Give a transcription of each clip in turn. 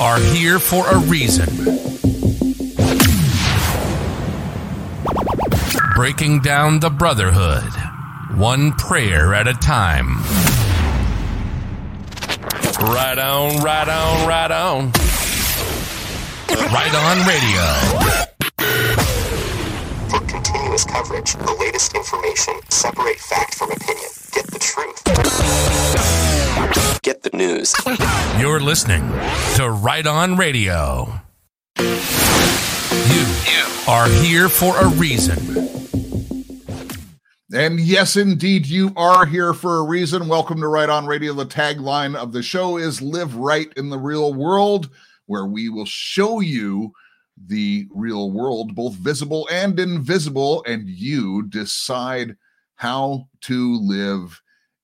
are here for a reason. Breaking down the brotherhood, one prayer at a time. Right on, right on, right on. Right on radio. For coverage, the latest information, separate fact from opinion. Get the truth. Get the news. You're listening to Right On Radio. You are here for a reason. And yes, indeed, you are here for a reason. Welcome to Right On Radio. The tagline of the show is Live Right in the Real World, where we will show you the real world, both visible and invisible, and you decide how to live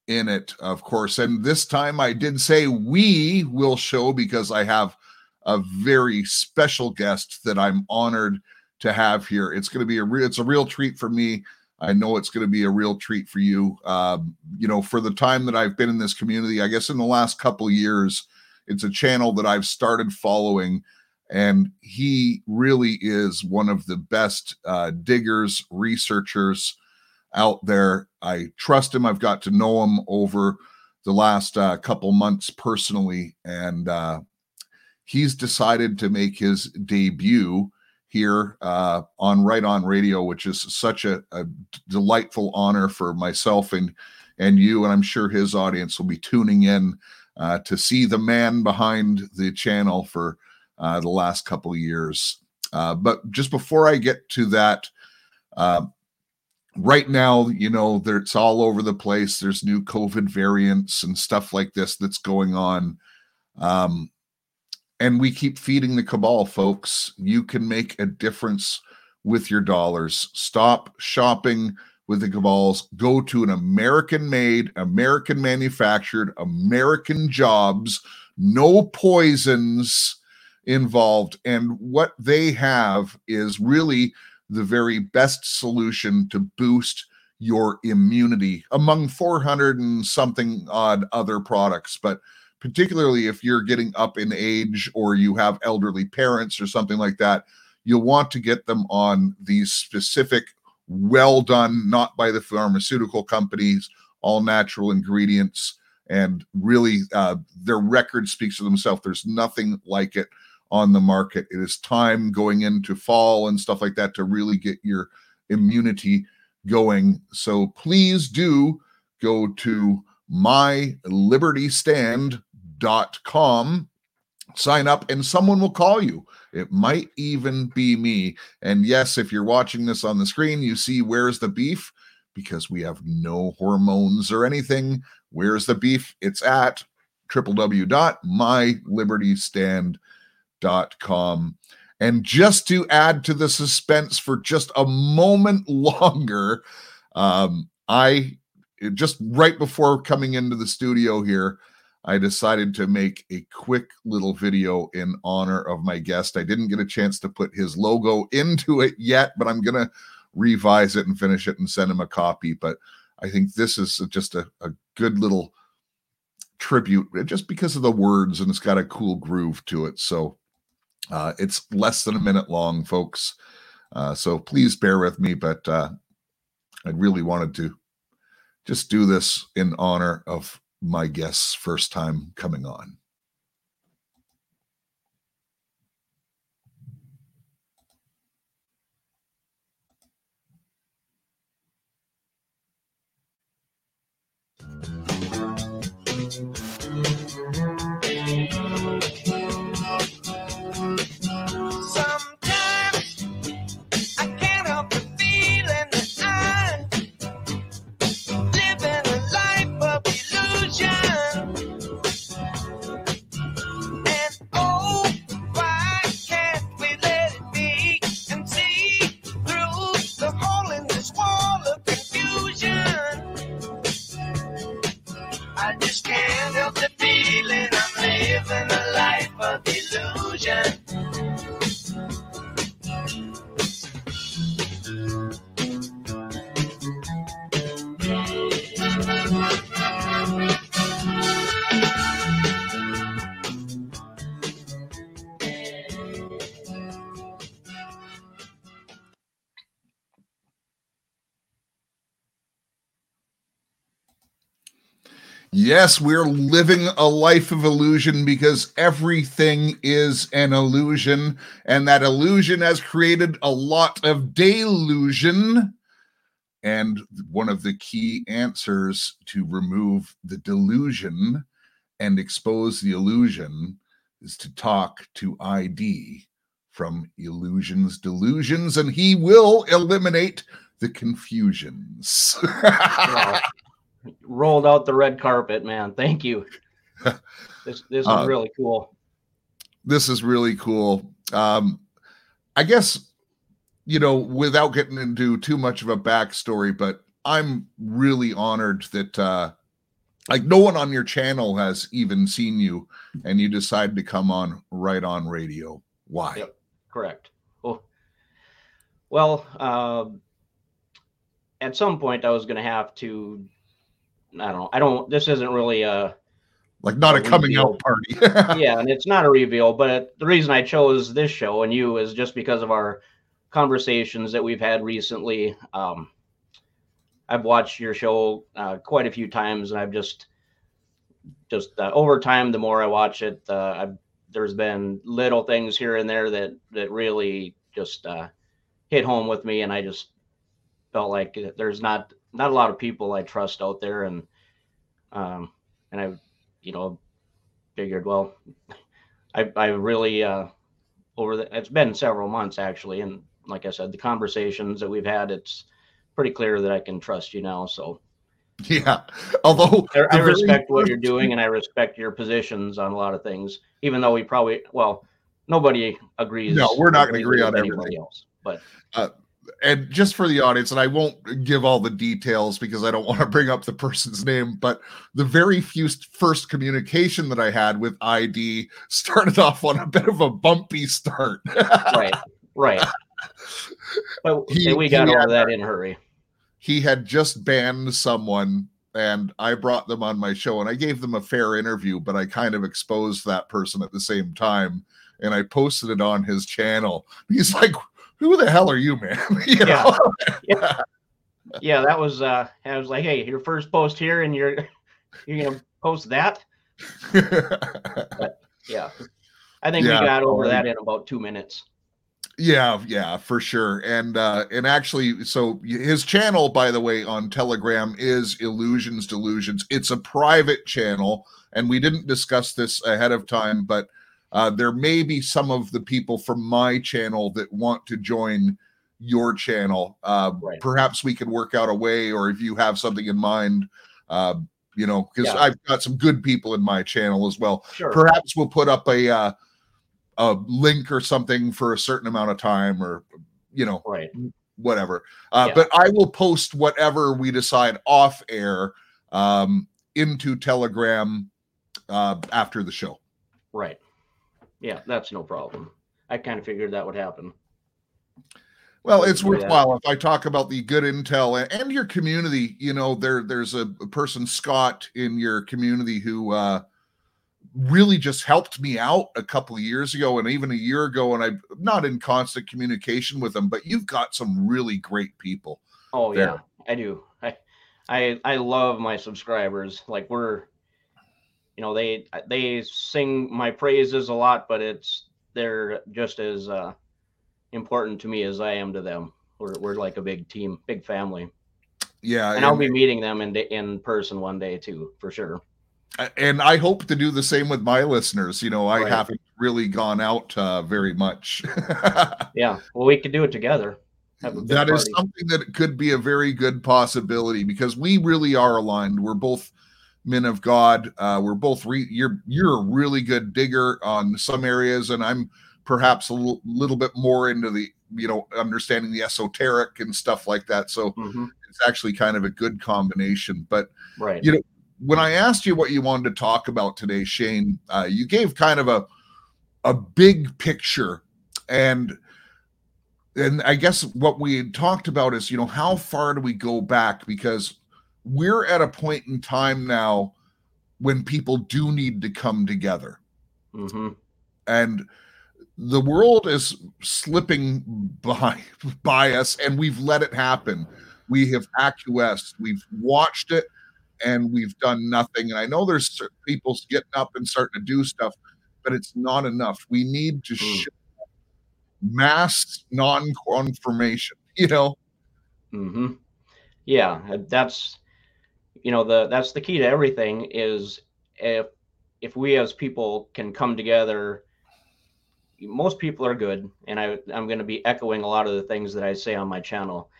in it, of course. And this time I did say we will show because I have a very special guest that I'm honored to have here. It's going to be a real, it's a real treat for me. I know it's going to be a real treat for you. Um, you know, for the time that I've been in this community, I guess in the last couple years, it's a channel that I've started following, and he really is one of the best uh, diggers, researchers out there. I trust him. I've got to know him over the last uh, couple months personally, and uh, he's decided to make his debut here uh, on Right On Radio, which is such a, a, delightful honor for myself and and you, and I'm sure his audience will be tuning in uh, to see the man behind the channel for uh, the last couple of years. Uh, but just before I get to that, uh, right now, you know, it's all over the place. There's new COVID variants and stuff like this that's going on. Um, and we keep feeding the cabal, folks. You can make a difference with your dollars. Stop shopping with the cabals. Go to an American made, American manufactured, American jobs, no poisons involved. And what they have is really the very best solution to boost your immunity among 400 and something odd other products. But particularly if you're getting up in age or you have elderly parents or something like that, you'll want to get them on these specific, well done, not by the pharmaceutical companies, all natural ingredients. And really, uh, their record speaks for themselves. There's nothing like it on the market. It is time going into fall and stuff like that to really get your immunity going. So please do go to my liberty stand com. Sign up and someone will call you. It might even be me. And yes, if you're watching this on the screen, you see where's the beef because we have no hormones or anything. Where's the beef? It's at www.mylibertystand.com. And just to add to the suspense for just a moment longer, um, I just right before coming into the studio here, I decided to make a quick little video in honor of my guest. I didn't get a chance to put his logo into it yet, but I'm going to revise it and finish it and send him a copy. But I think this is just a, a good little tribute just because of the words and it's got a cool groove to it. So uh, it's less than a minute long, folks. Uh, so please bear with me, but uh, I really wanted to just do this in honor of my guest's first time coming on. illusion. Yes, we're living a life of illusion because everything is an illusion, and that illusion has created a lot of delusion. And one of the key answers to remove the delusion and expose the illusion is to talk to ID from Illusions Delusions, and he will eliminate the confusions. Rolled out the red carpet, man. Thank you. This this is Uh, really cool. this is really cool. Um, I guess, you know, without getting into too much of a backstory, but I'm really honored that, uh, like, no one on your channel has even seen you, and you decided to come on right on radio. Why? Yep. Correct. Oh. Well, um, at some point I was going to have to. I don't know. I don't. This isn't really a. Like, not a A coming reveal. out party. yeah, and it's not a reveal, but the reason I chose this show and you is just because of our conversations that we've had recently. Um, I've watched your show uh, quite a few times, and I've just, just uh, over time, the more I watch it, uh, I've, there's been little things here and there that that really just uh, hit home with me, and I just felt like there's not not a lot of people I trust out there, and um, and I, you know, figured, well, I I really uh, over the it's been several months actually, and like I said, the conversations that we've had, it's pretty clear that I can trust you now. So yeah. Although, I, I respect what you're doing, and I respect your positions on a lot of things, even though we probably well nobody agrees. No, we're not gonna agree on anybody everything. else, but and just for the audience, and I won't give all the details because I don't want to bring up the person's name, but the very few first communication that I had with ID started off on a bit of a bumpy start. right, right. But He- we got he all that in a hurry. he had just banned someone and I brought them on my show and I gave them a fair interview, but I kind of exposed that person at the same time and I posted it on his channel. He's like, Who the hell are you, man? you Yeah. know? yeah yeah that was uh i was like hey your first post here and you're you're gonna post that but, yeah i think Yeah, we got over that in about two minutes Yeah, yeah, for sure. And uh and actually so his channel by the way on Telegram is Illusions Delusions. It's a private channel and we didn't discuss this ahead of time, but uh there may be some of the people from my channel that want to join your channel. Uh Right. perhaps we could work out a way or if you have something in mind uh you know, because Yeah. I've got some good people in my channel as well sure perhaps we'll put up a uh, a link or something for a certain amount of time or you know right whatever uh, Yeah. but i will post whatever we decide off air um, into telegram uh, after the show right yeah that's no problem i kind of figured that would happen well it's Yeah. worthwhile if i talk about the good intel and, your community you know there there's a, a person scott in your community who uh really just helped me out a couple of years ago and even a year ago and i'm not in constant communication with them but you've got some really great people oh There. yeah i do i i i love my subscribers like we're you know they they sing my praises a lot but it's they're just as uh important to me as i am to them we're, we're like a big team big family yeah and I'll be meeting them in in person one day too, for sure. and i hope to do the same with my listeners you know i Right. haven't really gone out uh, very much Yeah, well, we could do it together. Have a big that is something that could be a very good possibility because we really are aligned we're both men of god. Uh we're both re- you're you're a really good digger on some areas and i'm perhaps a l- little bit more into the you know understanding the esoteric and stuff like that. So Mhm, it's actually kind of a good combination. But right. You- know, when I asked you what you wanted to talk about today, Shane, uh, you gave kind of a a big picture, and and I guess what we talked about is, you know, how far do we go back? Because we're at a point in time now when people do need to come together, hmm and the world is slipping by by us, and we've let it happen. We have acquiesced. We've watched it, and we've done nothing. And I know there's people getting up and starting to do stuff, but it's not enough. We need to Mm. show mass non-confirmation. You know, hmm Yeah, that's you know the that's the key to everything is if if we as people can come together. Most people are good, and I I'm going to be echoing a lot of the things that I say on my channel.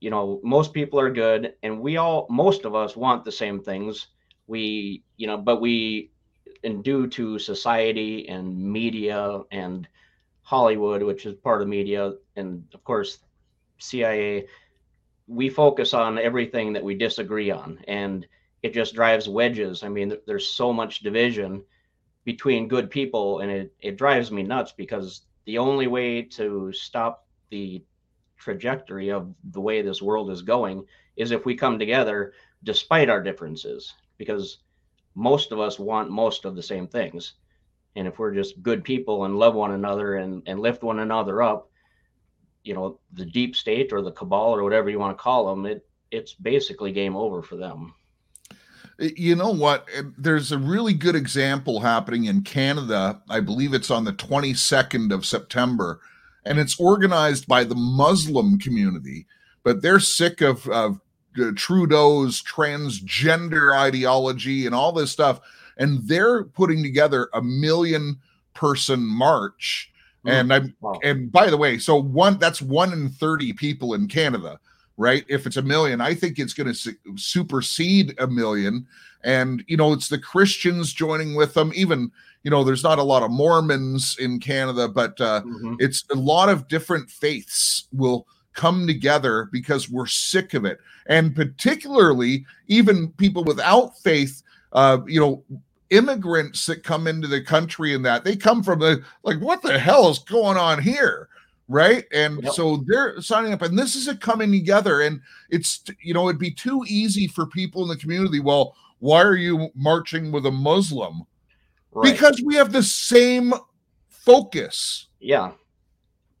You know, most people are good, and we all most of us want the same things. We you know, but we and due to society and media and Hollywood, which is part of media, and of course CIA, we focus on everything that we disagree on, and it just drives wedges. I mean, there's so much division between good people, and it, it drives me nuts because the only way to stop the trajectory of the way this world is going is if we come together despite our differences, because most of us want most of the same things. And if we're just good people and love one another and, and lift one another up, you know the deep state or the cabal or whatever you want to call them it it's basically game over for them you know what? Eh, There's a really good example happening in Canada. I believe it's on the 22nd of September, and it's organized by the Muslim community. But they're sick of, of uh, Trudeau's transgender ideology and all this stuff, and they're putting together a million person march. And I'm wow. and by the way, so one that's one in 30 people in Canada, right? If it's a million, I think it's going to su- supersede a million. And, you know, it's the Christians joining with them. Even, you know, there's not a lot of Mormons in Canada, but uh, Mhm. it's a lot of different faiths will come together because we're sick of it. And particularly, even people without faith, uh, you know, immigrants that come into the country and that they come from the like, what the hell is going on here? Right. And Yep. so they're signing up, and this is a coming together. And it's, you know, it'd be too easy for people in the community. Well, why are you marching with a Muslim? right. Because we have the same focus. yeah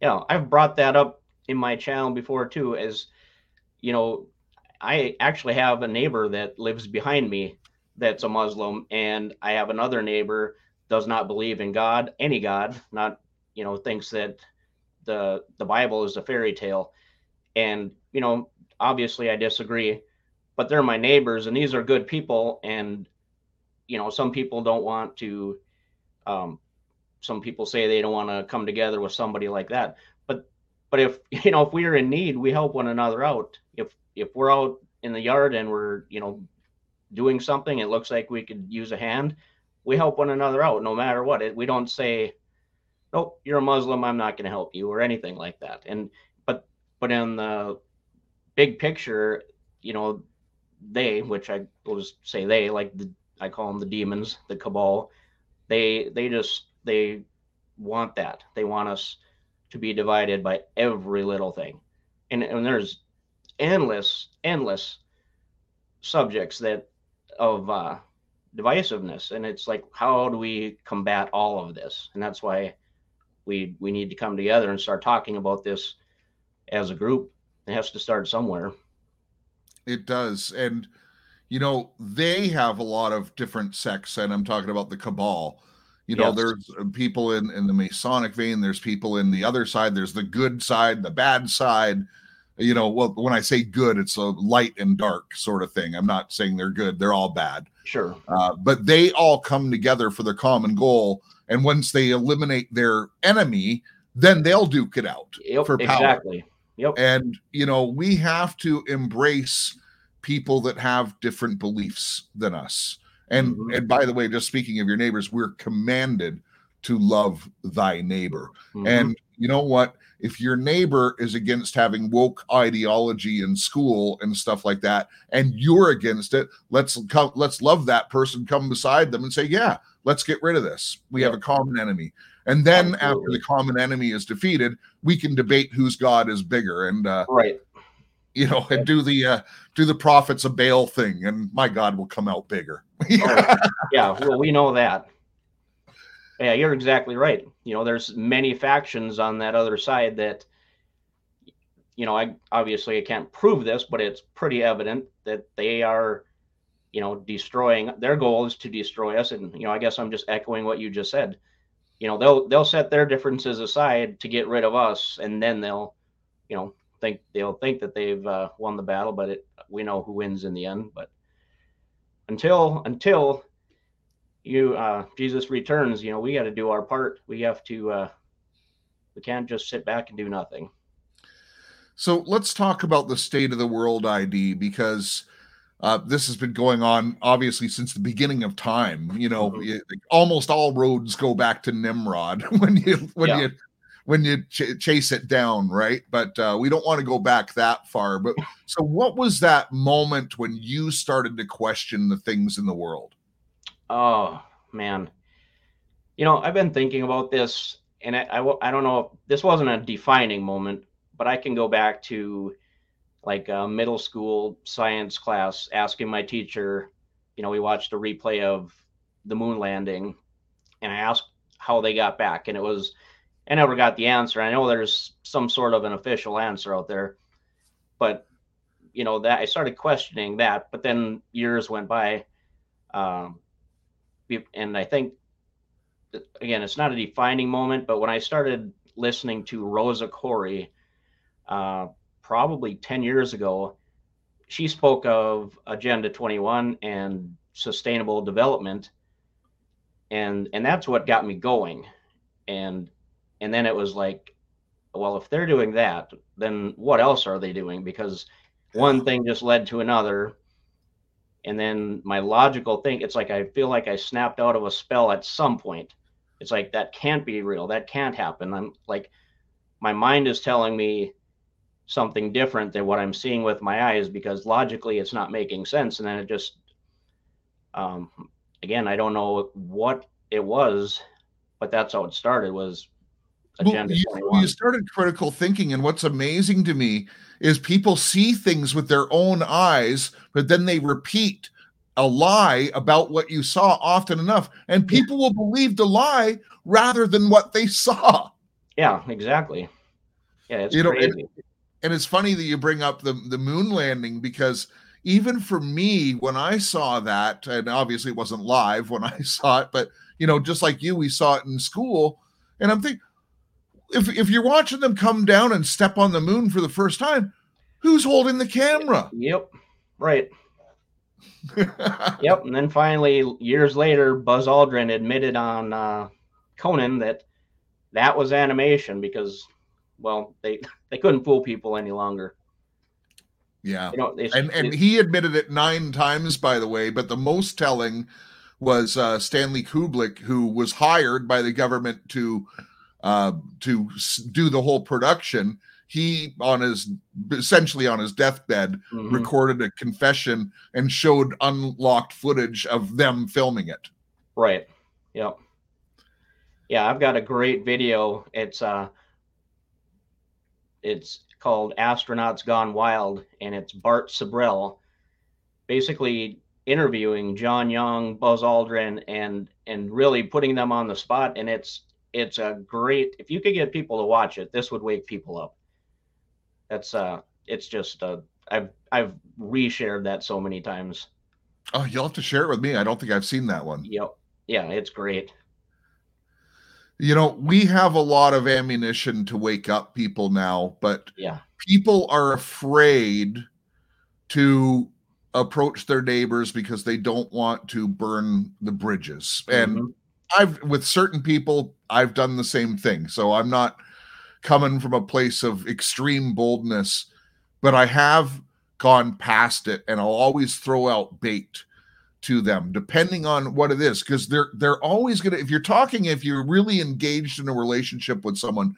yeah i've brought that up in my channel before too as you know i actually have a neighbor that lives behind me that's a muslim and i have another neighbor does not believe in god any god not you know thinks that the the bible is a fairy tale. And you know obviously i disagree but they're my neighbors and these are good people and you know some people don't want to um, some people say they don't want to come together with somebody like that. But but if you know if we're in need we help one another out. If if we're out in the yard and we're you know doing something it looks like we could use a hand. We help one another out no matter what. It, we don't say nope you're a muslim i'm not going to help you or anything like that. And but but in the big picture you know they which i will just say they like the i call them the demons the cabal they they just they want that. They want us to be divided by every little thing. And, and there's endless endless subjects that of uh divisiveness and it's like how do we combat all of this and that's why we we need to come together and start talking about this as a group it has to start somewhere It does. And, you know, they have a lot of different sects, and I'm talking about the cabal. You know, Yes. there's people in, in the Masonic vein, there's people in the other side, there's the good side, the bad side. You know, well, when I say good, it's a light and dark sort of thing. I'm not saying they're good, they're all bad. sure Uh, but they all come together for their common goal. And once they eliminate their enemy, then they'll duke it out yep, for power. exactly yep And you know, we have to embrace people that have different beliefs than us. And Mhm. and by the way, just speaking of your neighbors, we're commanded to love thy neighbor. Mhm. And you know what? If your neighbor is against having woke ideology in school and stuff like that, and you're against it, let's come, let's love that person, come beside them and say, Yeah, let's get rid of this. We have a common enemy. And then after the common enemy is defeated, we can debate whose God is bigger and uh, right. you know, and do the uh do the prophets of Baal thing, and my God will come out bigger. yeah. Well we know that yeah you're exactly right you know there's many factions on that other side that you know i obviously i can't prove this but it's pretty evident that they are you know, destroying their goal is to destroy us. And, you know, I guess I'm just echoing what you just said. You know, they'll they'll set their differences aside to get rid of us, and then they'll, you know, think they'll think that they've uh, won the battle, but it, we know who wins in the end. But until until you uh, Jesus returns, you know, we got to do our part. We have to. Uh, we can't just sit back and do nothing. So let's talk about the state of the world ID because uh, this has been going on obviously since the beginning of time. You know, mm-hmm. it, almost all roads go back to Nimrod when you when yeah. you when you ch- chase it down, right? But uh, we don't want to go back that far. But so, what was that moment when you started to question the things in the world? Oh man, you know, I've been thinking about this, and I I, I don't know. If this wasn't a defining moment, but I can go back to like a middle school science class asking my teacher, you know, we watched a replay of the moon landing and I asked how they got back and it was I never got the answer. I know there's some sort of an official answer out there, but you know that I started questioning that. But then years went by, um, and I think again it's not a defining moment, but when I started listening to Rosa Koire, uh, probably 10 years ago, she spoke of Agenda 21 and sustainable development. And, and that's what got me going. And, and then it was like, well, if they're doing that, then what else are they doing? Because one thing just led to another. And then my logical thing, it's like I feel like I snapped out of a spell at some point. It's like that can't be real. That can't happen. I'm like, my mind is telling me something different than what I'm seeing with my eyes because logically it's not making sense. And then it just, um, again, I don't know what it was, but that's how it started was Agenda well, you, you started critical thinking. And what's amazing to me is people see things with their own eyes, but then they repeat a lie about what you saw often enough. And people will believe the lie rather than what they saw. Yeah, exactly. Yeah, it's you crazy. Know, and it's funny that you bring up the the moon landing because even for me when i saw that and obviously it wasn't live when i saw it but you know just like you we saw it in school and i'm thinking if if you're watching them come down and step on the moon for the first time who's holding the camera yep right yep and then finally years later buzz aldrin admitted on uh, conan that that was animation because well, they they couldn't fool people any longer. Yeah, you know, and and he admitted it nine times, by the way. But the most telling was uh, Stanley Kubrick, who was hired by the government to uh, to do the whole production. He on his essentially on his deathbed mm-hmm. recorded a confession and showed unlocked footage of them filming it. Right. Yep. Yeah, I've got a great video. It's uh it's called Astronauts Gone Wild, and it's Bart Sibrel basically interviewing John Young, Buzz Aldrin, and and really putting them on the spot. And it's it's a great if you could get people to watch it, this would wake people up. That's uh it's just uh I've I've reshared that so many times. Oh, you'll have to share it with me. I don't think I've seen that one. Yep. Yeah, it's great you know we have a lot of ammunition to wake up people now but yeah people are afraid to approach their neighbors because they don't want to burn the bridges mm-hmm. I've with certain people i've done the same thing. So i'm not coming from a place of extreme boldness but i have gone past it and i'll always throw out bait to them depending on what it is because they're they're always going to if you're talking if you're really engaged in a relationship with someone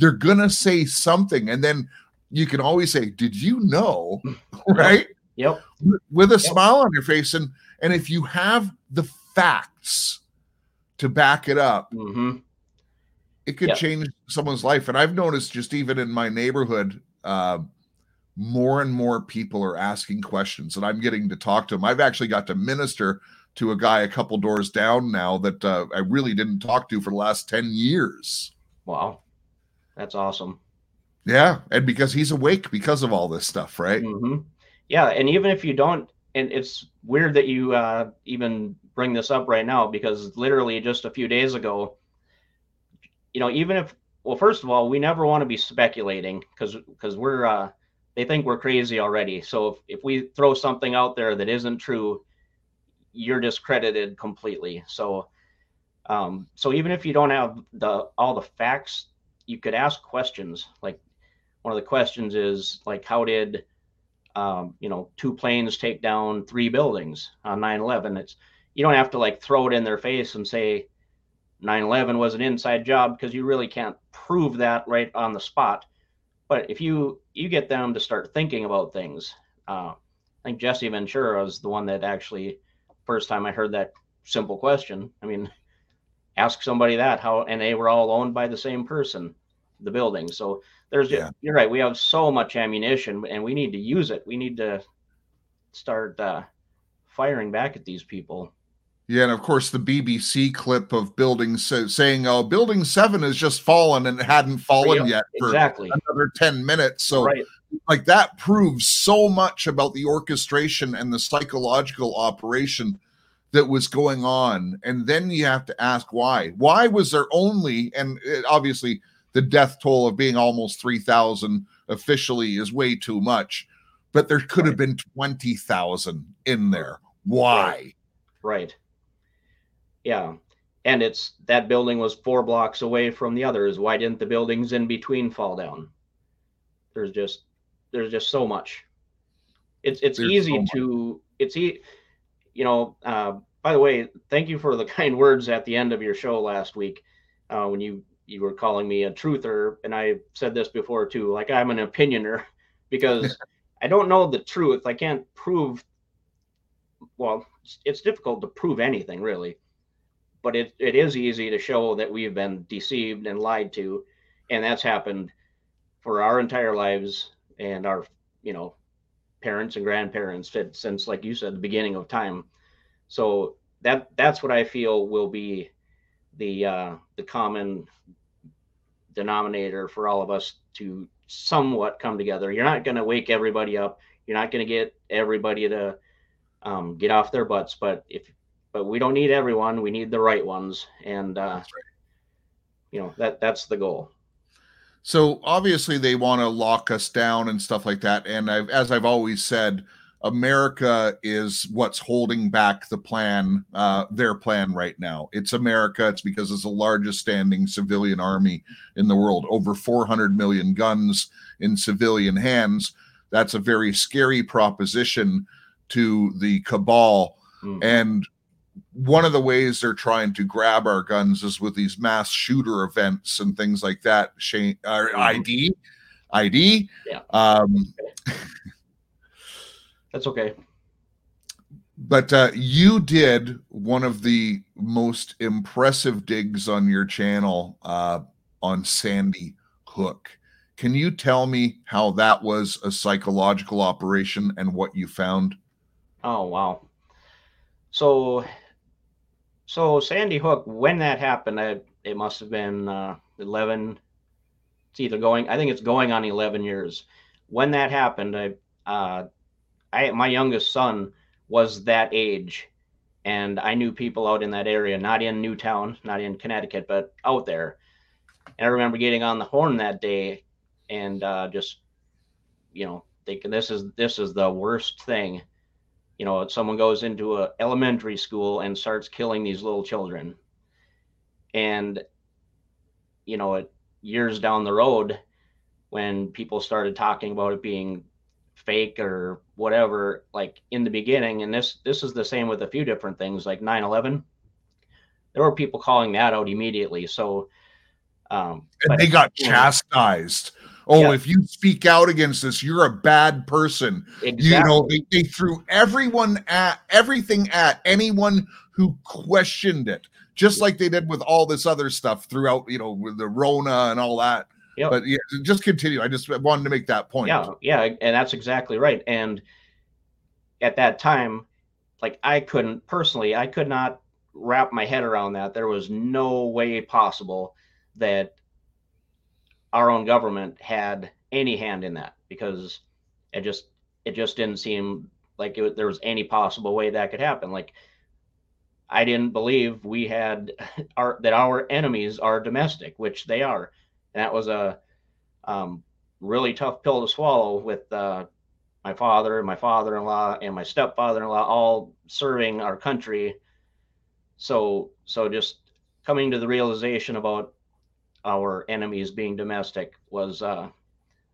they're going to say something. And then you can always say did you know? Right? Yep. With a yep. smile on your face. And and if you have the facts to back it up mm-hmm. it could yep. change someone's life and i've noticed just even in my neighborhood uh, more and more people are asking questions and I'm getting to talk to them. I've actually got to minister to a guy a couple doors down now that uh, I really didn't talk to for the last 10 years. Wow. That's awesome. Yeah. And because he's awake because of all this stuff, right? Mm-hmm. Yeah. And even if you don't, and it's weird that you uh, even bring this up right now because literally just a few days ago, you know, even if well, first of all, we never want to be speculating because because we're uh, they think we're crazy already. So if, if we throw something out there that isn't true, you're discredited completely. So um, so even if you don't have the all the facts, you could ask questions. Like one of the questions is like, how did um, you know two planes take down three buildings on 9/11? It's you don't have to like throw it in their face and say 9/11 was an inside job because you really can't prove that right on the spot. But if you you get them to start thinking about things, uh, I think Jesse Ventura was the one that actually first time I heard that simple question. I mean, ask somebody that how, and they were all owned by the same person, the building. So there's, yeah. you're right. We have so much ammunition, and we need to use it. We need to start uh, firing back at these people. Yeah, and of course the BBC clip of building so saying, "Oh, building seven has just fallen and it hadn't fallen yet for exactly another ten minutes." So, right. like that proves so much about the orchestration and the psychological operation that was going on, and then you have to ask why. Why was there only, and it, obviously the death toll of being almost three thousand officially is way too much, but there could right. have been twenty thousand in there. Why? right. right yeah. And it's that building was four blocks away from the others. Why didn't the buildings in between fall down? There's just there's just so much. It's it's there's easy so to it's e you know, uh, by the way, thank you for the kind words at the end of your show last week uh, when you you were calling me a truther, and I said this before too. Like I'm an opinioner because I don't know the truth. I can't prove. Well, it's difficult to prove anything really but it, it is easy to show that we've been deceived and lied to and that's happened for our entire lives and our you know parents and grandparents since like you said the beginning of time. So that that's what i feel will be the uh the common denominator for all of us to somewhat come together. You're not going to wake everybody up. You're not going to get everybody to um, get off their butts but if but we don't need everyone. We need the right ones, and uh, right. you know that that's the goal. So obviously they want to lock us down and stuff like that. And I've, as I've always said, America is what's holding back the plan, uh, their plan right now. It's America. It's because it's the largest standing civilian army in the world, over 400 million guns in civilian hands. That's a very scary proposition to the cabal. Mm-hmm. And one of the ways they're trying to grab our guns is with these mass shooter events and things like that. Shane, uh, mm-hmm. ID, ID. Yeah. Um, That's okay. But uh, you did one of the most impressive digs on your channel uh, on Sandy Hook. Can you tell me how that was a psychological operation and what you found? Oh wow! So so Sandy Hook, when that happened, I, it must have been uh, 11. It's either going, I think it's going on 11 years. When that happened, I, uh, I, my youngest son was that age, and I knew people out in that area, not in Newtown, not in Connecticut, but out there. And I remember getting on the horn that day, and uh, just, you know, thinking this is this is the worst thing you know someone goes into a elementary school and starts killing these little children. And you know it, years down the road when people started talking about it being fake or whatever like in the beginning and this this is the same with a few different things like 9-11 there were people calling that out immediately. So um and they got chastised oh, yeah. if you speak out against this, you're a bad person. Exactly. You know, they, they threw everyone at everything at anyone who questioned it, just like they did with all this other stuff throughout, you know, with the Rona and all that. Yep. But yeah, just continue. I just wanted to make that point. Yeah, yeah, and that's exactly right. And at that time, like I couldn't personally, I could not wrap my head around that. There was no way possible that our own government had any hand in that because it just it just didn't seem like it, there was any possible way that could happen. Like I didn't believe we had our that our enemies are domestic, which they are. And that was a um, really tough pill to swallow with uh, my father, my father-in-law, and my stepfather-in-law all serving our country. So so just coming to the realization about our enemies being domestic was uh,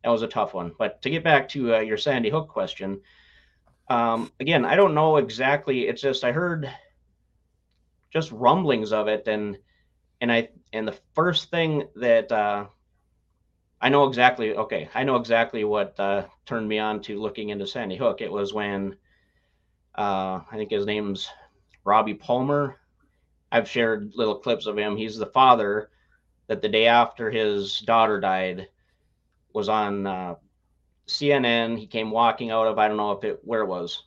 that was a tough one. But to get back to uh, your Sandy Hook question, um, again, I don't know exactly. It's just I heard just rumblings of it, and and I and the first thing that uh, I know exactly. Okay, I know exactly what uh, turned me on to looking into Sandy Hook. It was when uh, I think his name's Robbie Palmer. I've shared little clips of him. He's the father that the day after his daughter died was on uh, CNN. He came walking out of I don't know if it where it was,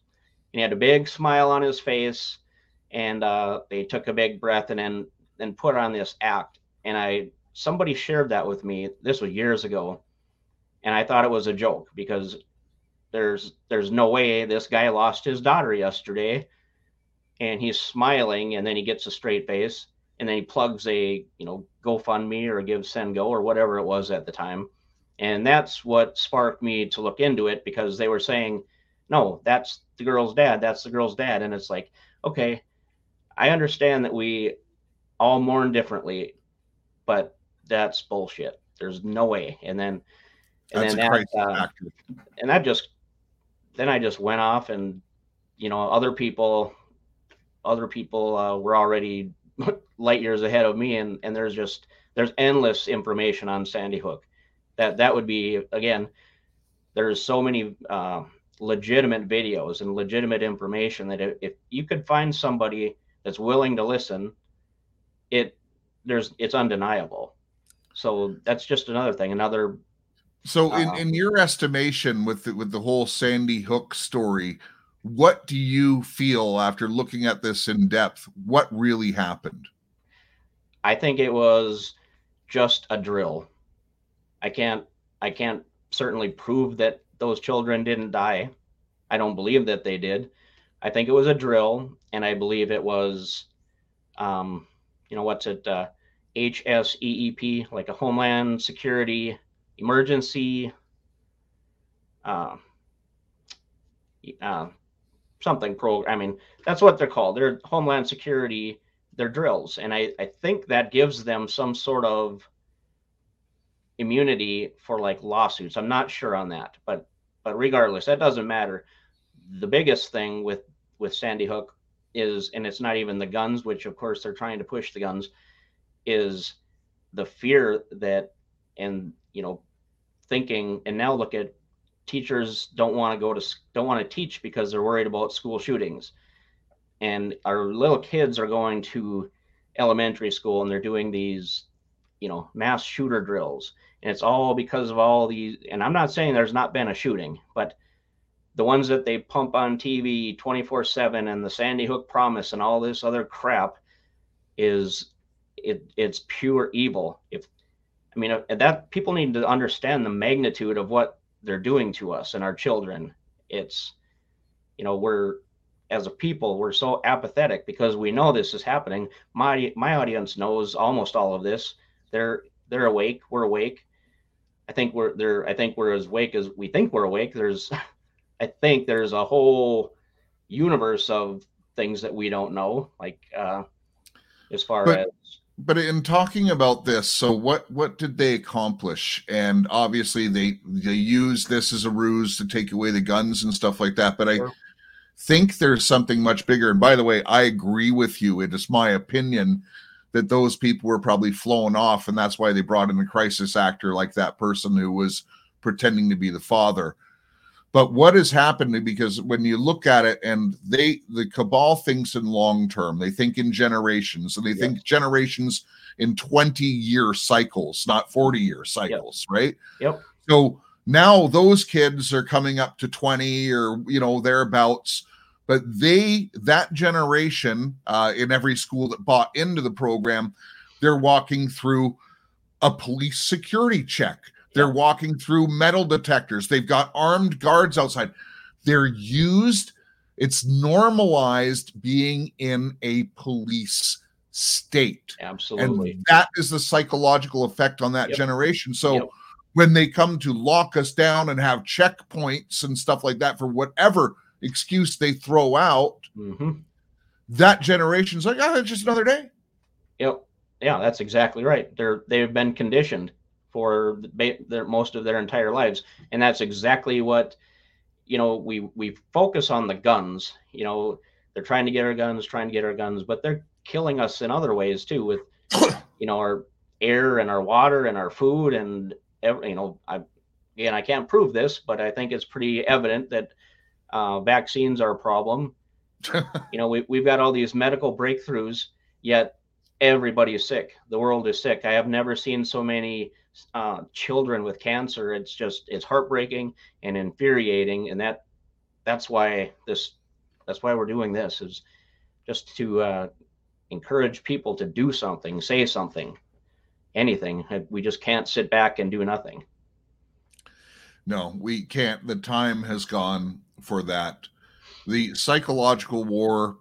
and he had a big smile on his face, and uh, they took a big breath and then then put on this act. And I somebody shared that with me. This was years ago, and I thought it was a joke because there's there's no way this guy lost his daughter yesterday, and he's smiling, and then he gets a straight face, and then he plugs a you know GoFundMe or Give Send Go or whatever it was at the time and that's what sparked me to look into it because they were saying, no, that's the girl's dad. That's the girl's dad. And it's like, okay, I understand that we all mourn differently, but that's bullshit. There's no way. And then, and that's then that, uh, and that just, then I just went off and, you know, other people, other people uh, were already light years ahead of me. And, and there's just, there's endless information on Sandy Hook that that would be again there's so many uh, legitimate videos and legitimate information that if, if, you could find somebody that's willing to listen it there's it's undeniable so that's just another thing another so in, uh, in your estimation with the, with the whole sandy hook story what do you feel after looking at this in depth what really happened i think it was just a drill I can't I can't certainly prove that those children didn't die. I don't believe that they did. I think it was a drill, and I believe it was, um, you know, what's it, uh, HSEEP, like a Homeland Security Emergency, uh, uh, something program. I mean, that's what they're called. They're Homeland Security. They're drills, and I I think that gives them some sort of immunity for like lawsuits. I'm not sure on that, but but regardless, that doesn't matter. The biggest thing with with Sandy Hook is, and it's not even the guns, which of course they're trying to push the guns, is the fear that and you know thinking and now look at teachers don't want to go to don't want to teach because they're worried about school shootings. And our little kids are going to elementary school and they're doing these you know mass shooter drills. And it's all because of all these and i'm not saying there's not been a shooting but the ones that they pump on tv 24 7 and the sandy hook promise and all this other crap is it it's pure evil. If i mean uh, that people need to understand the magnitude of what they're doing to us and our children it's you know we're as a people we're so apathetic because we know this is happening my my audience knows almost all of this they're they're awake we're awake I think we're there. I think we're as awake as we think we're awake. There's, I think there's a whole universe of things that we don't know, like uh, as far but, as. But in talking about this, so what what did they accomplish? And obviously they they use this as a ruse to take away the guns and stuff like that. But I think there's something much bigger. And by the way, I agree with you. It is my opinion that those people were probably flown off, and that's why they brought in a crisis actor like that person who was pretending to be the father. But what is happening because when you look at it, and they the cabal thinks in long term, they think in generations, and they yep. think generations in 20 year cycles, not 40 year cycles, yep. right? Yep. So now those kids are coming up to 20 or you know thereabouts but they that generation uh, in every school that bought into the program they're walking through a police security check they're walking through metal detectors they've got armed guards outside they're used it's normalized being in a police state. Absolutely. And that is the psychological effect on that Yep. generation. So Yep. when they come to lock us down and have checkpoints and stuff like that for whatever excuse they throw out, hmm that generation's like, oh, it's just another day. Yep. Yeah, that's exactly right. They're they've been conditioned for their most of their entire lives, and that's exactly what you know. We we focus on the guns. You know, they're trying to get our guns, trying to get our guns, but they're killing us in other ways too, with you know our air and our water and our food and ev- you know I again I can't prove this, but I think it's pretty evident that uh, vaccines are a problem. you know, we, we've got all these medical breakthroughs, yet everybody is sick. The world is sick. I have never seen so many uh, children with cancer. It's just it's heartbreaking and infuriating, and that that's why this that's why we're doing this is just to uh, encourage people to do something, say something, anything. We just can't sit back and do nothing. No, we can't. The time has gone for that. The psychological war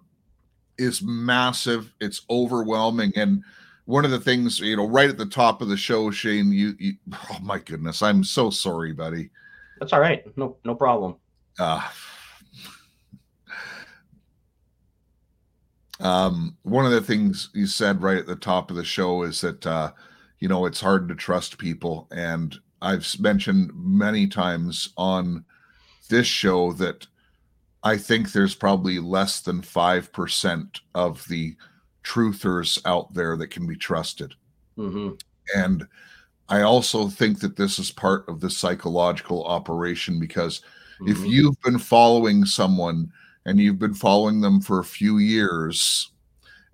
is massive. It's overwhelming. And one of the things, you know, right at the top of the show, Shane, you, you oh my goodness, I'm so sorry, buddy. That's all right. No no problem. Uh, um, one of the things you said right at the top of the show is that uh, you know it's hard to trust people, and I've mentioned many times on this show that I think there's probably less than five percent of the truthers out there that can be trusted. hmm And I also think that this is part of the psychological operation because if Mhm. you've been following someone and you've been following them for a few years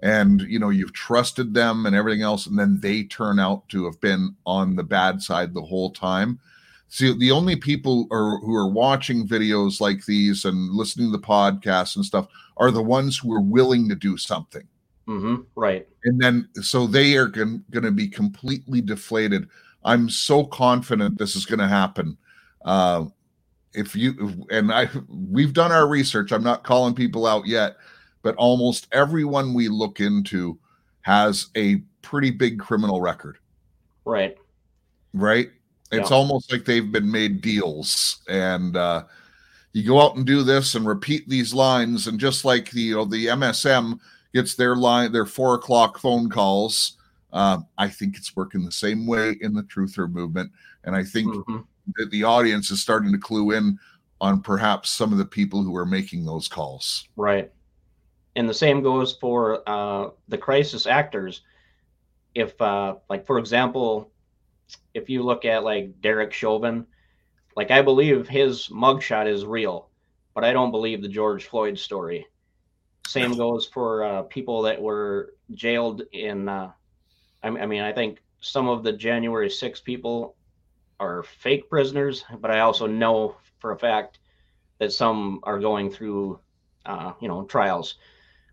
and you know you've trusted them and everything else and then they turn out to have been on the bad side the whole time see the only people are, who are watching videos like these and listening to the podcasts and stuff are the ones who are willing to do something hmm Right. and then so they are going to be completely deflated. I'm so confident this is going to happen. Uh, if you and i we've done our research. I'm not calling people out yet but almost everyone we look into has a pretty big criminal record. Right. right? It's Yeah. almost like they've been made deals. And uh you go out and do this and repeat these lines. And just like the you know the msm gets their line their four o'clock phone calls uh, i think it's working the same way in the truther movement and i think hmm that the audience is starting to clue in on perhaps some of the people who are making those calls Right. And the same goes for uh, the crisis actors. If, uh, like, for example, if you look at like Derek Chauvin, like I believe his mugshot is real, but I don't believe the George Floyd story. Same goes for uh, people that were jailed in. Uh, I, I mean, I think some of the January 6 people are fake prisoners, but I also know for a fact that some are going through, uh, you know, trials.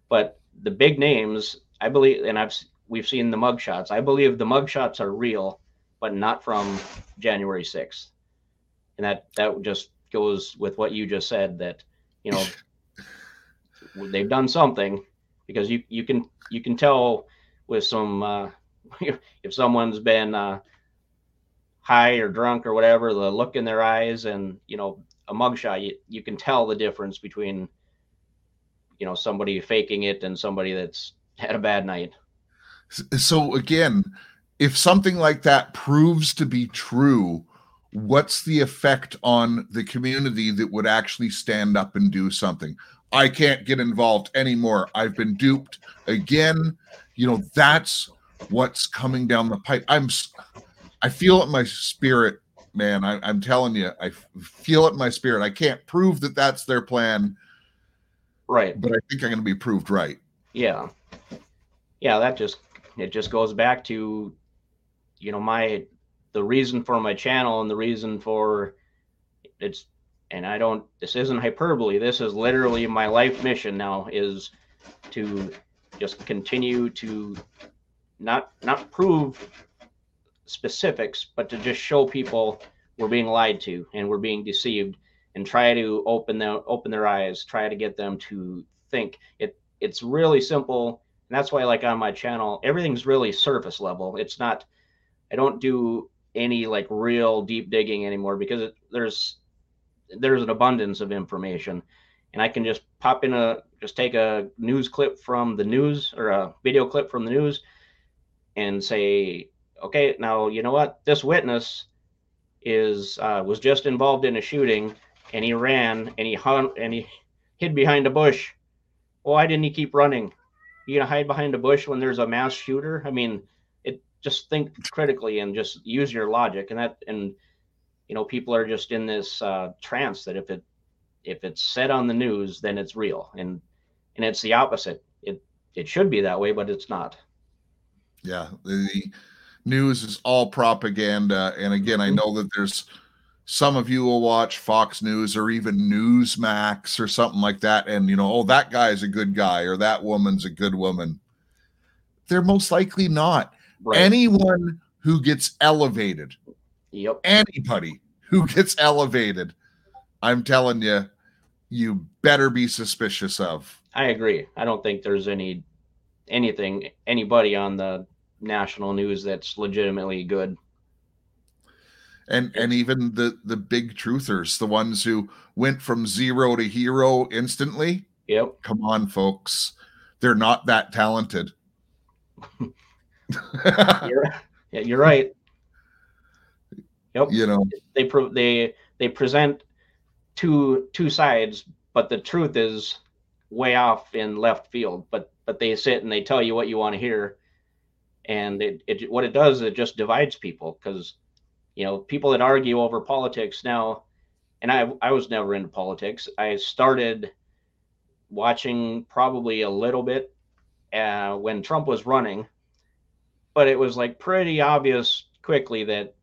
But the big names, I believe, and I've we've seen the mugshots. I believe the mugshots are real, but not from January 6th. And that that just goes with what you just said that, you know, they've done something because you you can you can tell with some uh, if someone's been uh, high or drunk or whatever, the look in their eyes and you know a mugshot, you, you can tell the difference between you know somebody faking it and somebody that's had a bad night. So again if something like that proves to be true what's the effect on the community that would actually stand up and do something? I can't get involved anymore. I've been duped again. You know that's what's coming down the pipe. I'm I feel it in my spirit man. I, i'm telling you I feel it in my spirit. I can't prove that that's their plan. Right. but i think i'm going to be proved right. Yeah. Yeah, that just it just goes back to you know my the reason for my channel and the reason for it's and I don't this isn't hyperbole. This is literally my life mission now is to just continue to not not prove specifics, but to just show people we're being lied to and we're being deceived and try to open them open their eyes, try to get them to think. It it's really simple. And that's why like on my channel, everything's really surface level. It's not I don't do any like real deep digging anymore because it, there's there's an abundance of information and I can just pop in a just take a news clip from the news or a video clip from the news and say, okay, now you know what? This witness is uh, was just involved in a shooting and he ran and he hung and he hid behind a bush. Why didn't he keep running? You gonna hide behind a bush when there's a mass shooter? I mean, just think critically and just use your logic and that and you know people are just in this uh, trance that if it if it's said on the news, then it's real, and and it's the opposite. It it should be that way, but it's not. Yeah, the news is all propaganda, and again, I mm-hmm. know that there's some of you will watch Fox News or even Newsmax or something like that, and you know, oh, that guy's a good guy or that woman's a good woman. They're most likely not. Right. Anyone who gets elevated, yep, anybody who gets elevated, I'm telling you, you better be suspicious of. I agree. I don't think there's any anything anybody on the national news that's legitimately good. And and even the the big truthers, the ones who went from zero to hero instantly. Yep. Come on, folks. They're not that talented. you're, yeah, you're right. Yep. You know, they pro- they they present two two sides, but the truth is way off in left field. But but they sit and they tell you what you want to hear, and it, it what it does is it just divides people because you know people that argue over politics now, and I I was never into politics. I started watching probably a little bit uh, when Trump was running, but it was like pretty obvious quickly that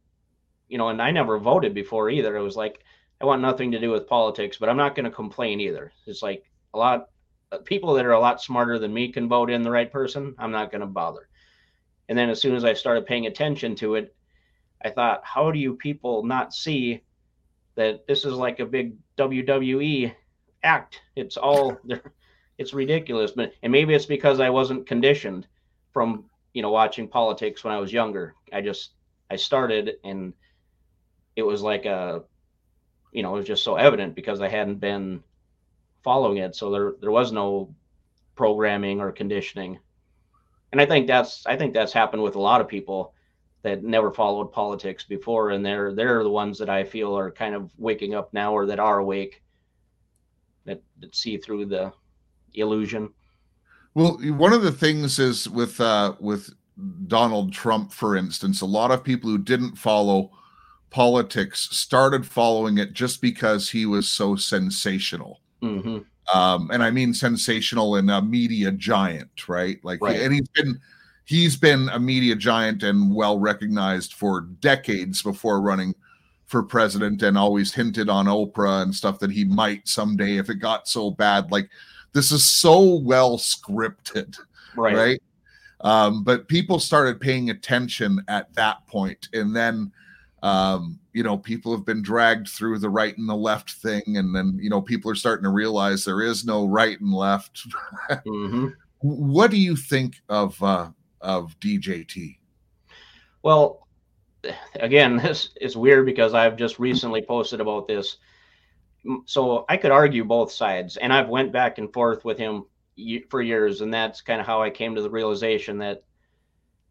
you know, and I never voted before either. It was like I want nothing to do with politics, but I'm not going to complain either. It's like a lot of people that are a lot smarter than me can vote in the right person. I'm not going to bother. And then as soon as I started paying attention to it, I thought, how do you people not see that this is like a big WWE act? It's all it's ridiculous. But and maybe it's because I wasn't conditioned from you know watching politics when I was younger. I just I started and it was like a you know, it was just so evident because I hadn't been following it. So there there was no programming or conditioning. And I think that's I think that's happened with a lot of people that never followed politics before and they're they're the ones that I feel are kind of waking up now or that are awake that, that see through the illusion. Well, one of the things is with uh with Donald Trump, for instance, a lot of people who didn't follow politics started following it just because he was so sensational. Mm-hmm. Um, and I mean sensational in a media giant, right? Like, right. and he's been he's been a media giant and well recognized for decades before running for president, and always hinted on Oprah and stuff that he might someday if it got so bad. Like, this is so well scripted, right? right? Um, but people started paying attention at that point, and then um, you know, people have been dragged through the right and the left thing, and then you know, people are starting to realize there is no right and left. mm-hmm. What do you think of uh, of DJT? Well, again, this is weird because I've just recently posted about this. So I could argue both sides, and I've went back and forth with him for years, and that's kind of how I came to the realization that.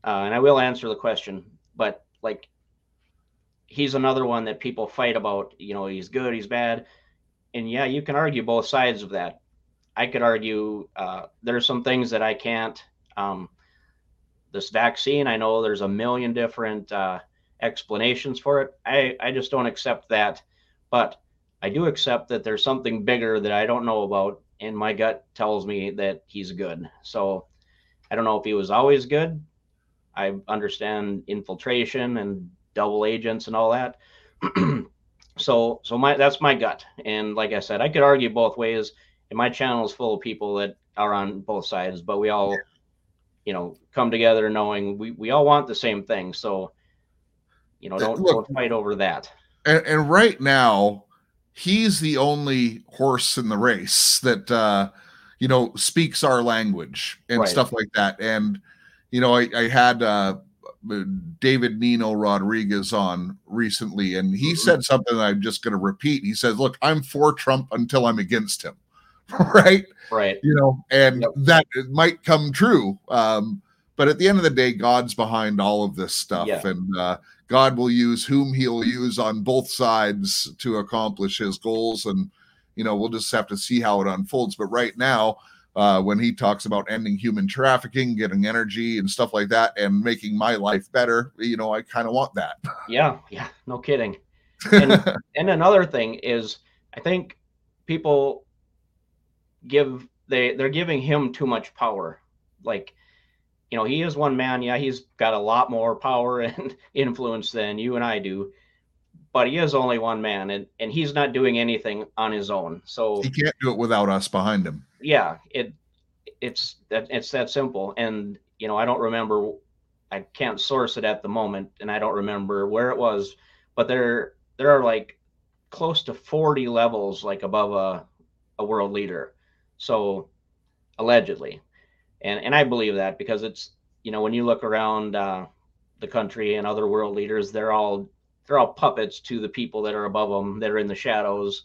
Uh, and I will answer the question, but like he's another one that people fight about. You know, he's good, he's bad, and yeah, you can argue both sides of that. I could argue uh, there's some things that I can't. Um, this vaccine, I know there's a million different uh, explanations for it. I I just don't accept that, but I do accept that there's something bigger that I don't know about, and my gut tells me that he's good. So I don't know if he was always good. I understand infiltration and double agents and all that. so so my that's my gut. And like I said, I could argue both ways. And my channel is full of people that are on both sides, but we all, you know, come together knowing we, we all want the same thing. So, you know, don't, Look, don't fight over that. And, and right now, he's the only horse in the race that uh you know speaks our language and Right. stuff like that and you know i, I had uh david nino rodriguez on recently and he Mhm. said something that i'm just going to repeat he says look i'm for trump until i'm against him right Right. you know and Yep. that might come true um but at the end of the day god's behind all of this stuff Yeah. and uh god will use whom he'll use on both sides to accomplish his goals and you know we'll just have to see how it unfolds but right now uh when he talks about ending human trafficking getting energy and stuff like that and making my life better you know i kind of want that Yeah. Yeah. No kidding. And and another thing is, I think people give they they're giving him too much power. Like, you know, he is one man. Yeah, he's got a lot more power and influence than you and I do. But he is only one man, and and he's not doing anything on his own. So he can't do it without us behind him yeah, it it's that it's that simple. And you know, I don't remember. I can't source it at the moment, and I don't remember where it was. But there there are like close to forty levels, like above a a world leader. So allegedly, and and I believe that because it's you know when you look around uh, the country and other world leaders, they're all they're all puppets to the people that are above them that are in the shadows.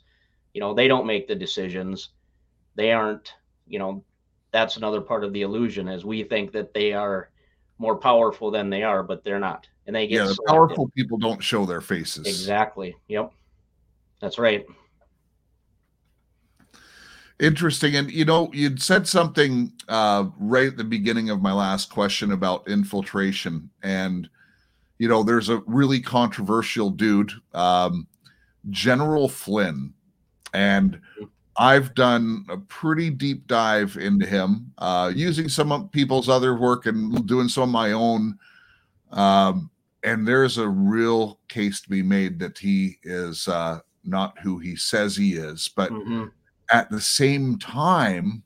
You know, they don't make the decisions. They aren't you know that's another part of the illusion is we think that they are more powerful than they are but they're not. And they get yeah the powerful people don't show their faces. Exactly. Yep. That's right Interesting. And you know, you'd said something uh, right at the beginning of my last question about infiltration. And, you know, there's a really controversial dude, um, General Flynn. And I've done a pretty deep dive into him, uh, using some of people's other work and doing some of my own. Um, and there's a real case to be made that he is uh, not who he says he is. But Mhm. At the same time,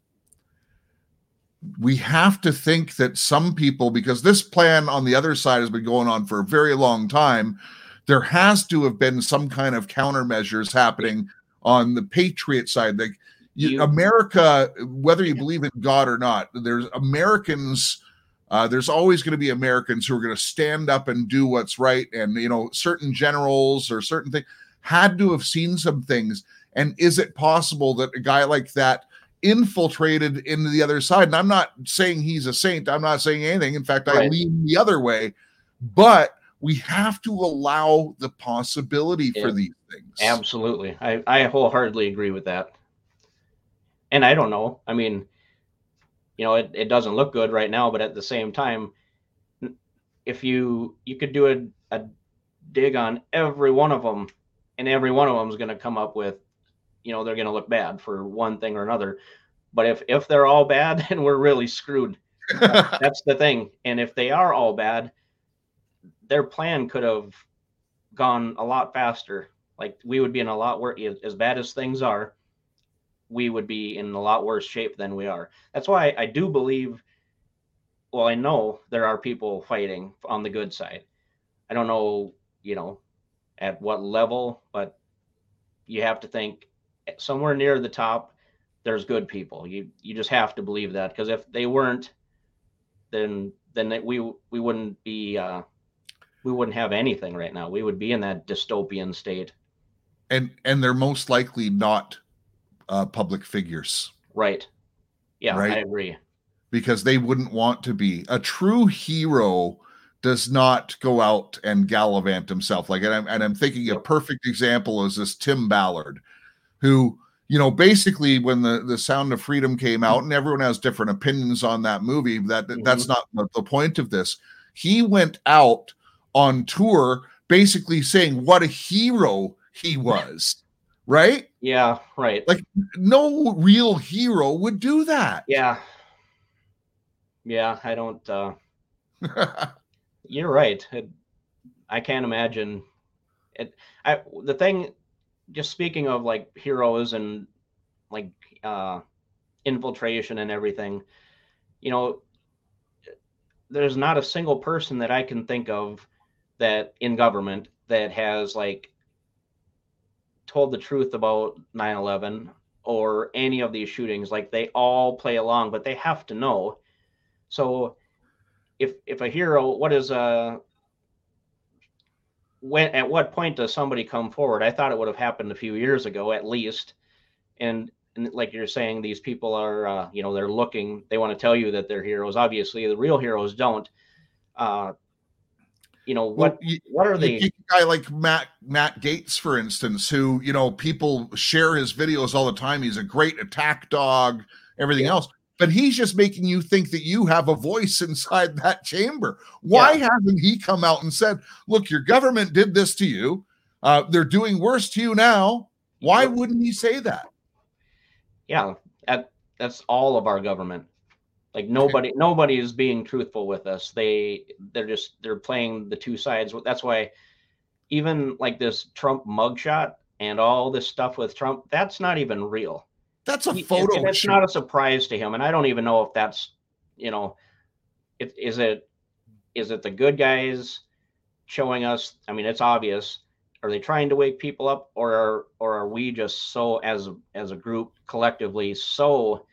we have to think that some people, because this plan on the other side has been going on for a very long time, there has to have been some kind of countermeasures happening on the patriot side. Like you, America, whether you believe in God or not, there's Americans. Uh, there's always going to be Americans who are going to stand up and do what's right, and you know, certain generals or certain things had to have seen some things. And is it possible that a guy like that infiltrated into the other side? And I'm not saying he's a saint. I'm not saying anything. In fact, I Right. lean the other way. But we have to allow the possibility for these things. absolutely I, I wholeheartedly agree with that and i don't know i mean you know it, it doesn't look good right now but at the same time if you you could do a, a dig on every one of them and every one of them is going to come up with you know they're going to look bad for one thing or another. But if if they're all bad then we're really screwed. That's the thing. And if they are all bad their plan could have gone a lot faster. Like we would be in a lot worse as bad as things are we would be in a lot worse shape than we are. That's why i do believe well i know there are people fighting on the good side. I don't know you know at what level but you have to think somewhere near the top there's good people. You you just have to believe that because if they weren't then then we we wouldn't be uh we wouldn't have anything right now. We would be in that dystopian state. And and they're most likely not uh, public figures. Right. Yeah right? i agree. Because they wouldn't want to be. A true hero does not go out and gallivant himself. Like, and I'm, and I'm thinking a perfect example is this Tim Ballard, who, you know, basically when the, the Sound of Freedom came out, and everyone has different opinions on that movie, that that's not the, the point of this. He went out on tour basically saying what a hero he was, right? yeah right Like, No real hero would do that. yeah yeah i don't uh you're right it, i can't imagine it i the thing just speaking of like heroes and like uh infiltration and everything you know there's not a single person that i can think of that in government that has like told the truth about 9/11 or any of these shootings. Like they all play along, but they have to know. So if if a hero, what is a when at what point does somebody come forward? I thought it would have happened a few years ago at least. And and like you're saying, these people are uh, you know they're looking, they want to tell you that they're heroes. Obviously, the real heroes don't. Uh, you know what? Well, you- what are they? guy like Matt Matt Gaetz, for instance, who you know people share his videos all the time. He's a great attack dog, everything Yeah. else, but he's just making you think that you have a voice inside that chamber. Why hasn't he come out and said, "Look, your government did this to you. Uh, they're doing worse to you now." Why wouldn't he say that? yeah that that's all of our government like nobody nobody is being truthful with us they they're just they're playing the two sides that's why even like this trump mugshot and all this stuff with trump that's not even real That's a photo and it's shoot. not a surprise to him and i don't even know if that's you know it, is it is it the good guys showing us i mean it's obvious are they trying to wake people up or are or are we just so as as a group collectively so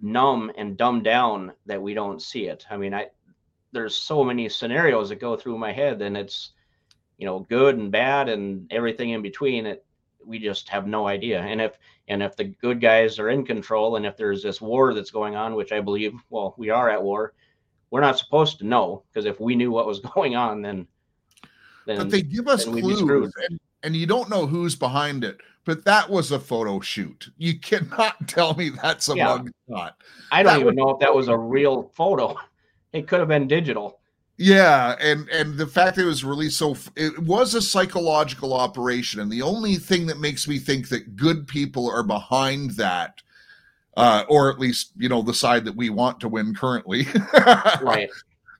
numb and dumbed down that we don't see it i mean i there's so many scenarios that go through my head and it's you know good and bad and everything in between it we just have no idea and if and if the good guys are in control and if there's this war that's going on which i believe well we are at war we're not supposed to know because if we knew what was going on then then but they give us then we'd be clues and, and you don't know who's behind it but that was a photo shoot. You cannot tell me that's a Yeah. mug shot i don't that even was- know if that was a real photo. It could have been digital yeah and and the fact that it was released so it was a psychological operation and the only thing that makes me think that good people are behind that uh or at least you know the side that we want to win currently right.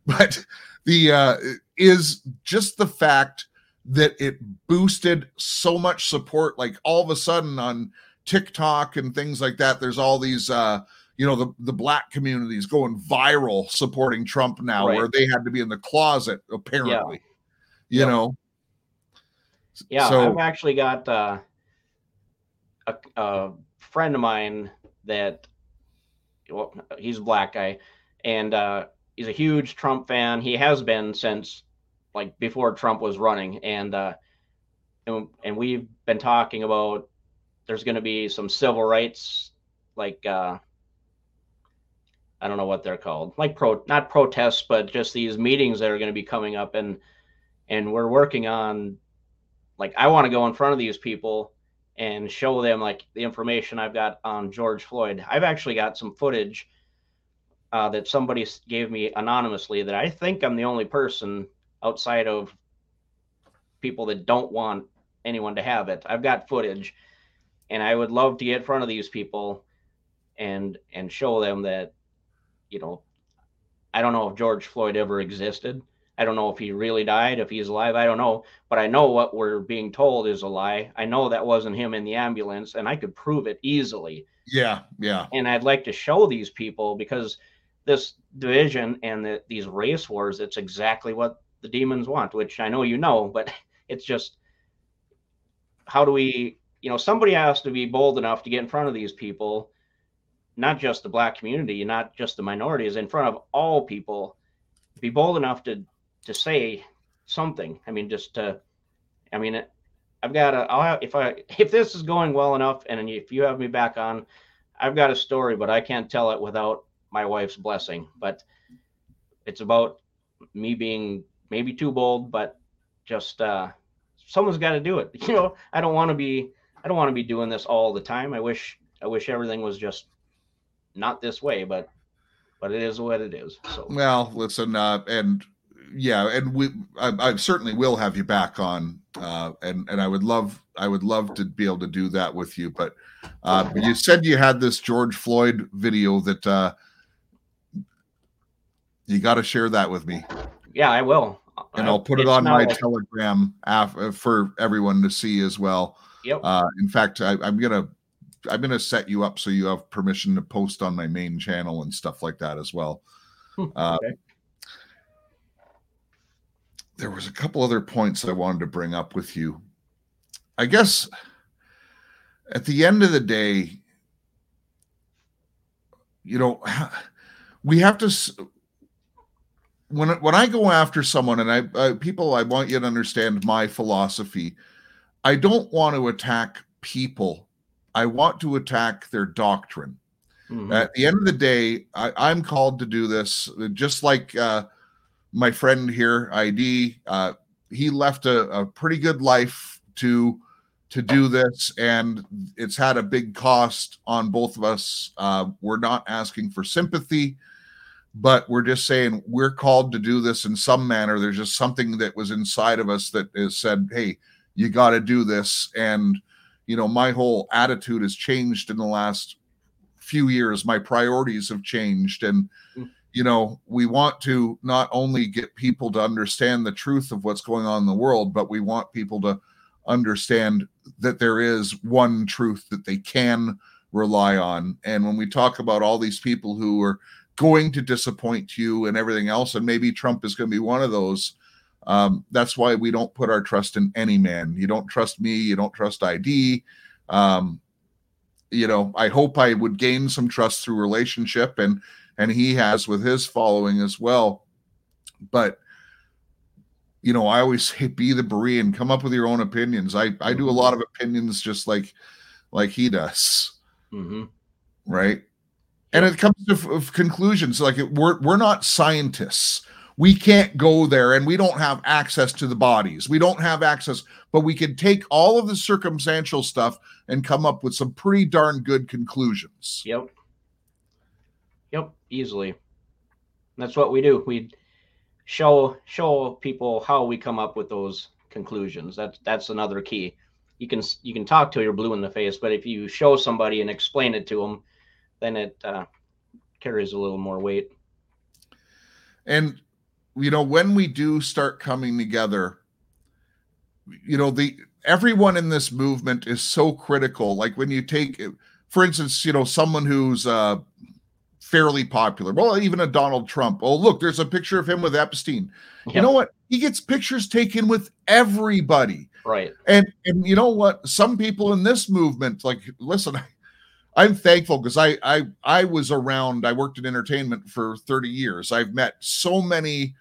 but the uh is just the fact that it boosted so much support like all of a sudden on TikTok and things like that there's all these uh you know the the black communities going viral supporting Trump now Right. where they had to be in the closet apparently you Yep. know Yeah, So- I've actually got uh, a, a friend of mine that, well, he's a black guy, and uh, he's a huge Trump fan. He has been since like before Trump was running, and uh, and, and we've been talking about there's going to be some civil rights, like uh, I don't know what they're called, like pro not protests, but just these meetings that are going to be coming up, and and we're working on like I want to go in front of these people and show them like the information I've got on George Floyd. I've actually got some footage uh, that somebody gave me anonymously that I think I'm the only person outside of people that don't want anyone to have it. I've got footage, and I would love to get in front of these people and and show them that you know I don't know if George Floyd ever existed. I don't know if he really died, if he's alive. I don't know but I know what we're being told is a lie. I know that wasn't him in the ambulance, and I could prove it easily. yeah yeah And I'd like to show these people because this division and the, these race wars, it's exactly what the demons want, which I know you know, but it's just how do we, you know, somebody has to be bold enough to get in front of these people, not just the black community, not just the minorities, in front of all people, be bold enough to to say something. I mean, just to, I mean, I've got a, I'll have, if I, if this is going well enough and if you have me back on, I've got a story, but I can't tell it without my wife's blessing. But it's about me being maybe too bold, but just, uh, someone's got to do it. You know, I don't want to be, I don't want to be doing this all the time. I wish, I wish everything was just not this way, but, but it is what it is. So, Well, listen, uh, and yeah, and we, I, I certainly will have you back on, uh, and and I would love, I would love to be able to do that with you. But uh, you said you had this George Floyd video that uh, you got to share that with me, yeah, I will. and I'll put it it's on my like- Telegram af- for everyone to see as well. Yep. Uh, in fact, I, I'm gonna, I'm gonna set you up so you have permission to post on my main channel and stuff like that as well. Hmm, Uh, okay. there was a couple other points I wanted to bring up with you. I guess at the end of the day, you know, we have to when when I go after someone and I, I people I want you to understand my philosophy. I don't want to attack people. I want to attack their doctrine. Mm-hmm. At the end of the day, I, am called to do this, just like uh, my friend here, ID. Uh, he left a, a, pretty good life to to do this, and it's had a big cost on both of us. Uh, we're not asking for sympathy, but we're just saying we're called to do this in some manner. There's just something that was inside of us that has said, "Hey, you got to do this," and you know, my whole attitude has changed in the last few years. My priorities have changed, and mm. you know, we want to not only get people to understand the truth of what's going on in the world, but we want people to understand that there is one truth that they can rely on. And when we talk about all these people who are going to disappoint you and everything else, and maybe Trump is going to be one of those. Um, that's why we don't put our trust in any man. You don't trust me. You don't trust ID. Um, you know, I hope I would gain some trust through relationship, and and he has with his following as well. But you know, I always say be the Berean, come up with your own opinions. I I do a lot of opinions just like like he does, mm-hmm. right? And it comes to f- conclusions like it, we're we're not scientists. We can't go there, and we don't have access to the bodies. We don't have access, but we can take all of the circumstantial stuff and come up with some pretty darn good conclusions. Yep. Yep. Easily. That's what we do. We show show people how we come up with those conclusions. That's that's another key. You can you can talk till you're blue in the face, but if you show somebody and explain it to them, then it uh, carries a little more weight. And you know, when we do start coming together, you know, the everyone in this movement is so critical. Like when you take, for instance, you know, someone who's uh, fairly popular. Well, even a Donald Trump. Oh, look, there's a picture of him with Epstein. Yep. You know what? He gets pictures taken with everybody. Right. And and you know what? Some people in this movement, like, listen, I'm thankful because I I I was around. I worked in entertainment for 30 years. I've met so many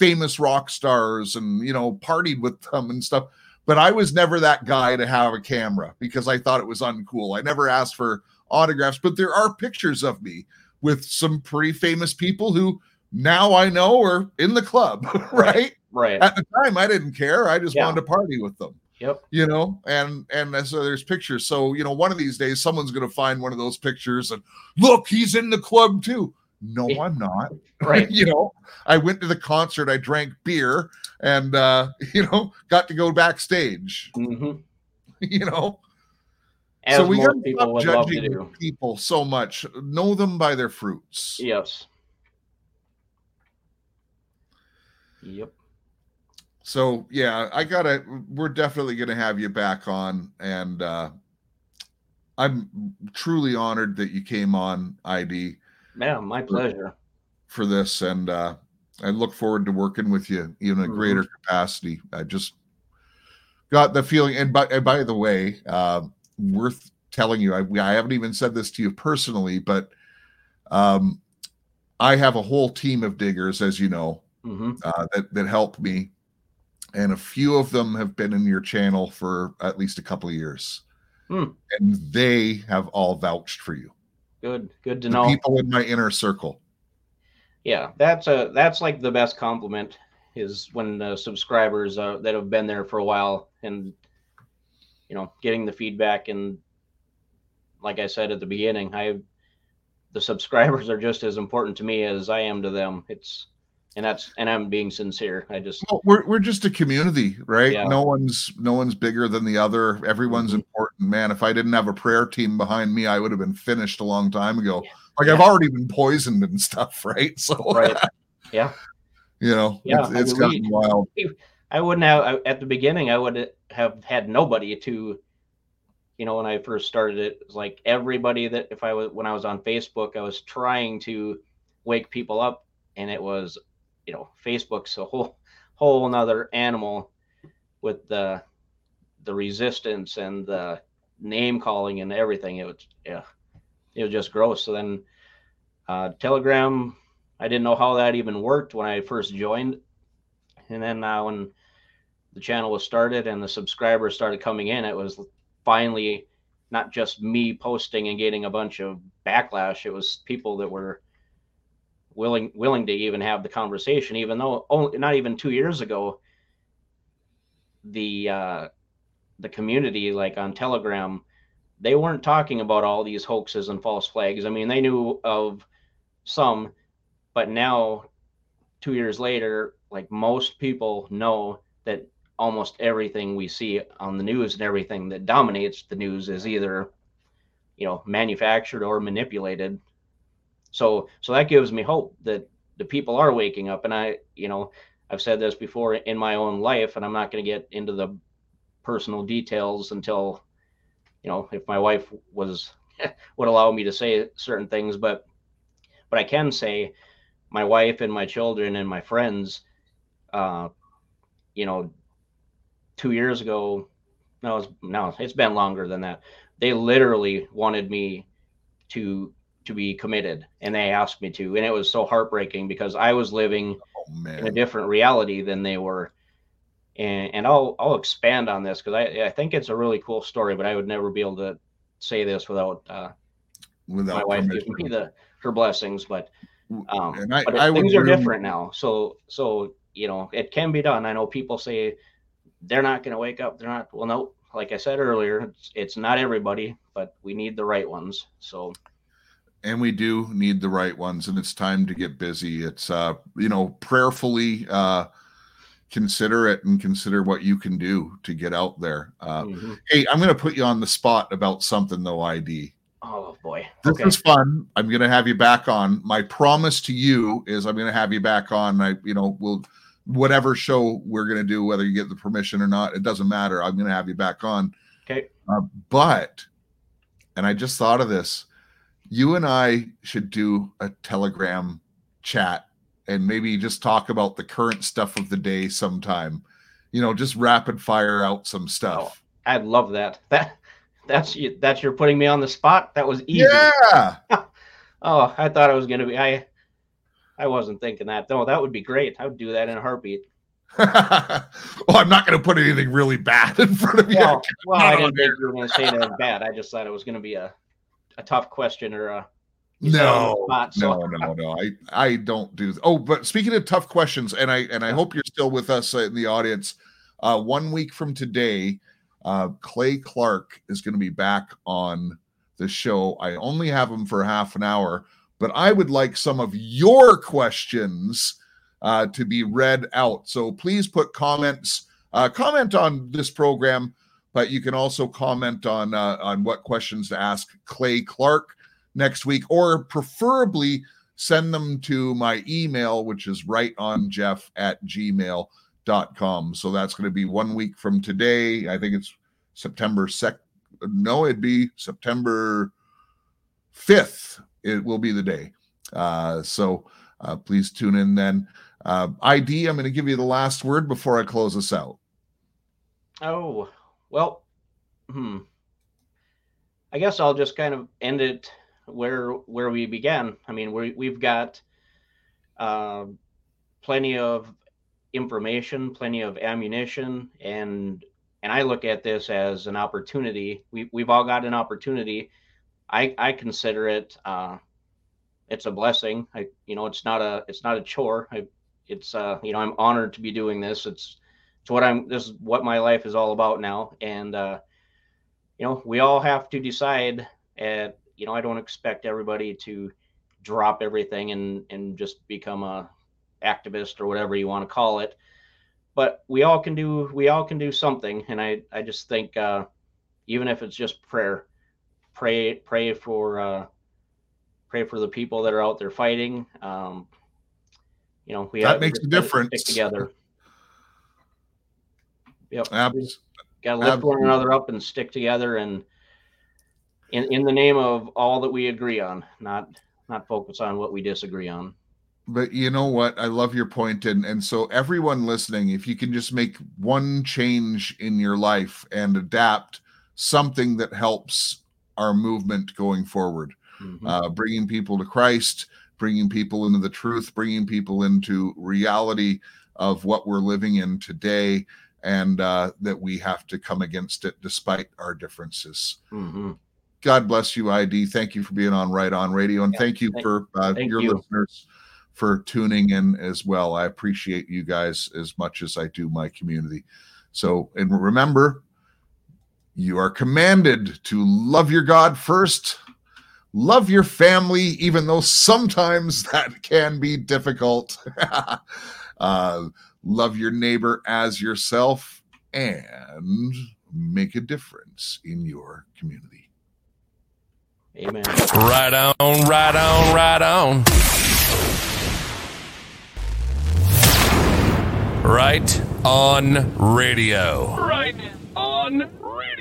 famous rock stars and you know partied with them and stuff. But I was never that guy to have a camera because I thought it was uncool. I never asked for autographs, but there are pictures of me with some pretty famous people who now I know are in the club, right? Right. At the time, I didn't care. I just yeah. wanted to party with them. Yep. You know, and and so there's pictures. So you know, one of these days, someone's going to find one of those pictures and look, he's in the club too. No, I'm not. Right. you know, I went to the concert, I drank beer, and uh, you know, got to go backstage. Mm-hmm. You know, as so we got to stop judging people so much. Know them by their fruits. Yes. Yep. So yeah, I gotta. We're definitely gonna have you back on, and uh I'm truly honored that you came on. ID. Yeah, my pleasure. For, for this, and uh I look forward to working with you in a mm-hmm. greater capacity. I just got the feeling, and by and by the way, uh, worth telling you. I, I haven't even said this to you personally, but um, I have a whole team of diggers, as you know, mm-hmm. uh, that that help me, and a few of them have been in your channel for at least a couple of years, mm. and they have all vouched for you. Good, good to the know. People in my inner circle. Yeah, that's a that's like the best compliment is when the subscribers uh, that have been there for a while and you know, getting the feedback and like I said at the beginning, I the subscribers are just as important to me as I am to them. It's and that's and I'm being sincere. I just well, we're we're just a community, right? Yeah. No one's no one's bigger than the other. Everyone's mm-hmm. important, man. If I didn't have a prayer team behind me, I would have been finished a long time ago. Yeah. Like yeah. I've already been poisoned and stuff, right? So right, yeah, you know, yeah, it's, it's gotten we, wild. I wouldn't have at the beginning. I would have had nobody to, you know, when I first started it, it was like everybody that if I was when I was on Facebook, I was trying to wake people up, and it was, you know, Facebook's a whole whole another animal with the the resistance and the name calling and everything. It was yeah, it was just gross. So then uh, Telegram, I didn't know how that even worked when I first joined, and then uh, when the channel was started and the subscribers started coming in, it was finally not just me posting and getting a bunch of backlash. It was people that were willing willing to even have the conversation, even though only not even two years ago, the uh, the community like on Telegram, they weren't talking about all these hoaxes and false flags. I mean, they knew of some, but now, two years later, like most people know that almost everything we see on the news and everything that dominates the news is either you know manufactured or manipulated so so that gives me hope that the people are waking up. And i you know i've said this before in my own life and i'm not going to get into the personal details until you know if my wife was would allow me to say certain things. But but i can say my wife and my children and my friends uh you know two years ago no it's, no it's been longer than that. They literally wanted me to to be committed and they asked me to and it was so heartbreaking because i was living Oh in a different reality than they were. And and i'll i'll expand on this because i i think it's a really cool story but i would never be able to say this without uh, my wife giving me the her blessings but um and I, but I things are really- different now. So so you know it can be done. I know people say they're not going to wake up they're not well no like i said earlier it's, it's not everybody but we need the right ones. So and we do need the right ones and it's time to get busy. It's uh you know prayerfully uh consider it and consider what you can do to get out there. Uh mhm. hey i'm gonna put you on the spot about something though id oh boy. This okay. is fun. I'm gonna have you back on. My promise to you is i'm gonna have you back on. I you know we'll whatever show we're gonna do whether you get the permission or not it doesn't matter. I'm gonna have you back on. Okay. Uh, but, and I just thought of this, you and I should do a Telegram chat and maybe just talk about the current stuff of the day sometime. You know, just rapid fire out some stuff. Oh, i'd love that that that's you that's you're putting me on the spot that was easy yeah. oh i thought it was going to be i i wasn't thinking that no that would be great i would do that in a heartbeat well, I'm not going to put anything really bad in front of you. well, well i didn't think you were going to say that bad i just thought it was going to be a, a tough question or a you said on the no, spot, so- no, no, no. I I don't do. Oh, but speaking of tough questions, and I and I hope you're still with us uh, in the audience. Uh, one week from today, uh, Clay Clark is going to be back on the show. I only have him for half an hour, but I would like some of your questions uh, to be read out. So please put comments. Uh, comment on this program, but you can also comment on uh, on what questions to ask Clay Clark next week, or preferably send them to my email, which is right on Jeff at gmail.com. So that's going to be one week from today. I think it's September 2nd. No, it'd be September 5th. It will be the day. Uh, so uh, please tune in then. Uh, ID, I'm going to give you the last word before I close us out. Oh, well, hmm. I guess I'll just kind of end it where where we began. I mean, we we've got uh, plenty of information, plenty of ammunition, and and I look at this as an opportunity. We we've all got an opportunity. I I consider it uh, it's a blessing. I you know it's not a it's not a chore. I it's uh you know I'm honored to be doing this. It's it's what I'm this is what my life is all about now. And uh you know, we all have to decide at you know, I don't expect everybody to drop everything and and just become a activist or whatever you want to call it. But we all can do we all can do something and I I just think uh even if it's just prayer, pray pray for uh pray for the people that are out there fighting. Um you know, we have That have, makes a difference. Stick together. Yep. Abs- Got to lift one another up and stick together, and in in the name of all that we agree on, not not focus on what we disagree on. but you know what? I love your point, and and so everyone listening, if you can just make one change in your life and adapt something that helps our movement going forward, Mhm. uh, bringing people to Christ, bringing people into the truth, bringing people into reality of what we're living in today, and uh, that we have to come against it despite our differences. Mhm. God bless you, ID. Thank you for being on Right On Radio, and Yeah, thank you thank- for uh, thank your you. listeners for tuning in as well. I appreciate you guys as much as I do my community. So, and remember, you are commanded to love your God first, love your family, even though sometimes that can be difficult. uh, love your neighbor as yourself, and make a difference in your community. Amen. Right on, right on, right on. Right on radio. Right on radio.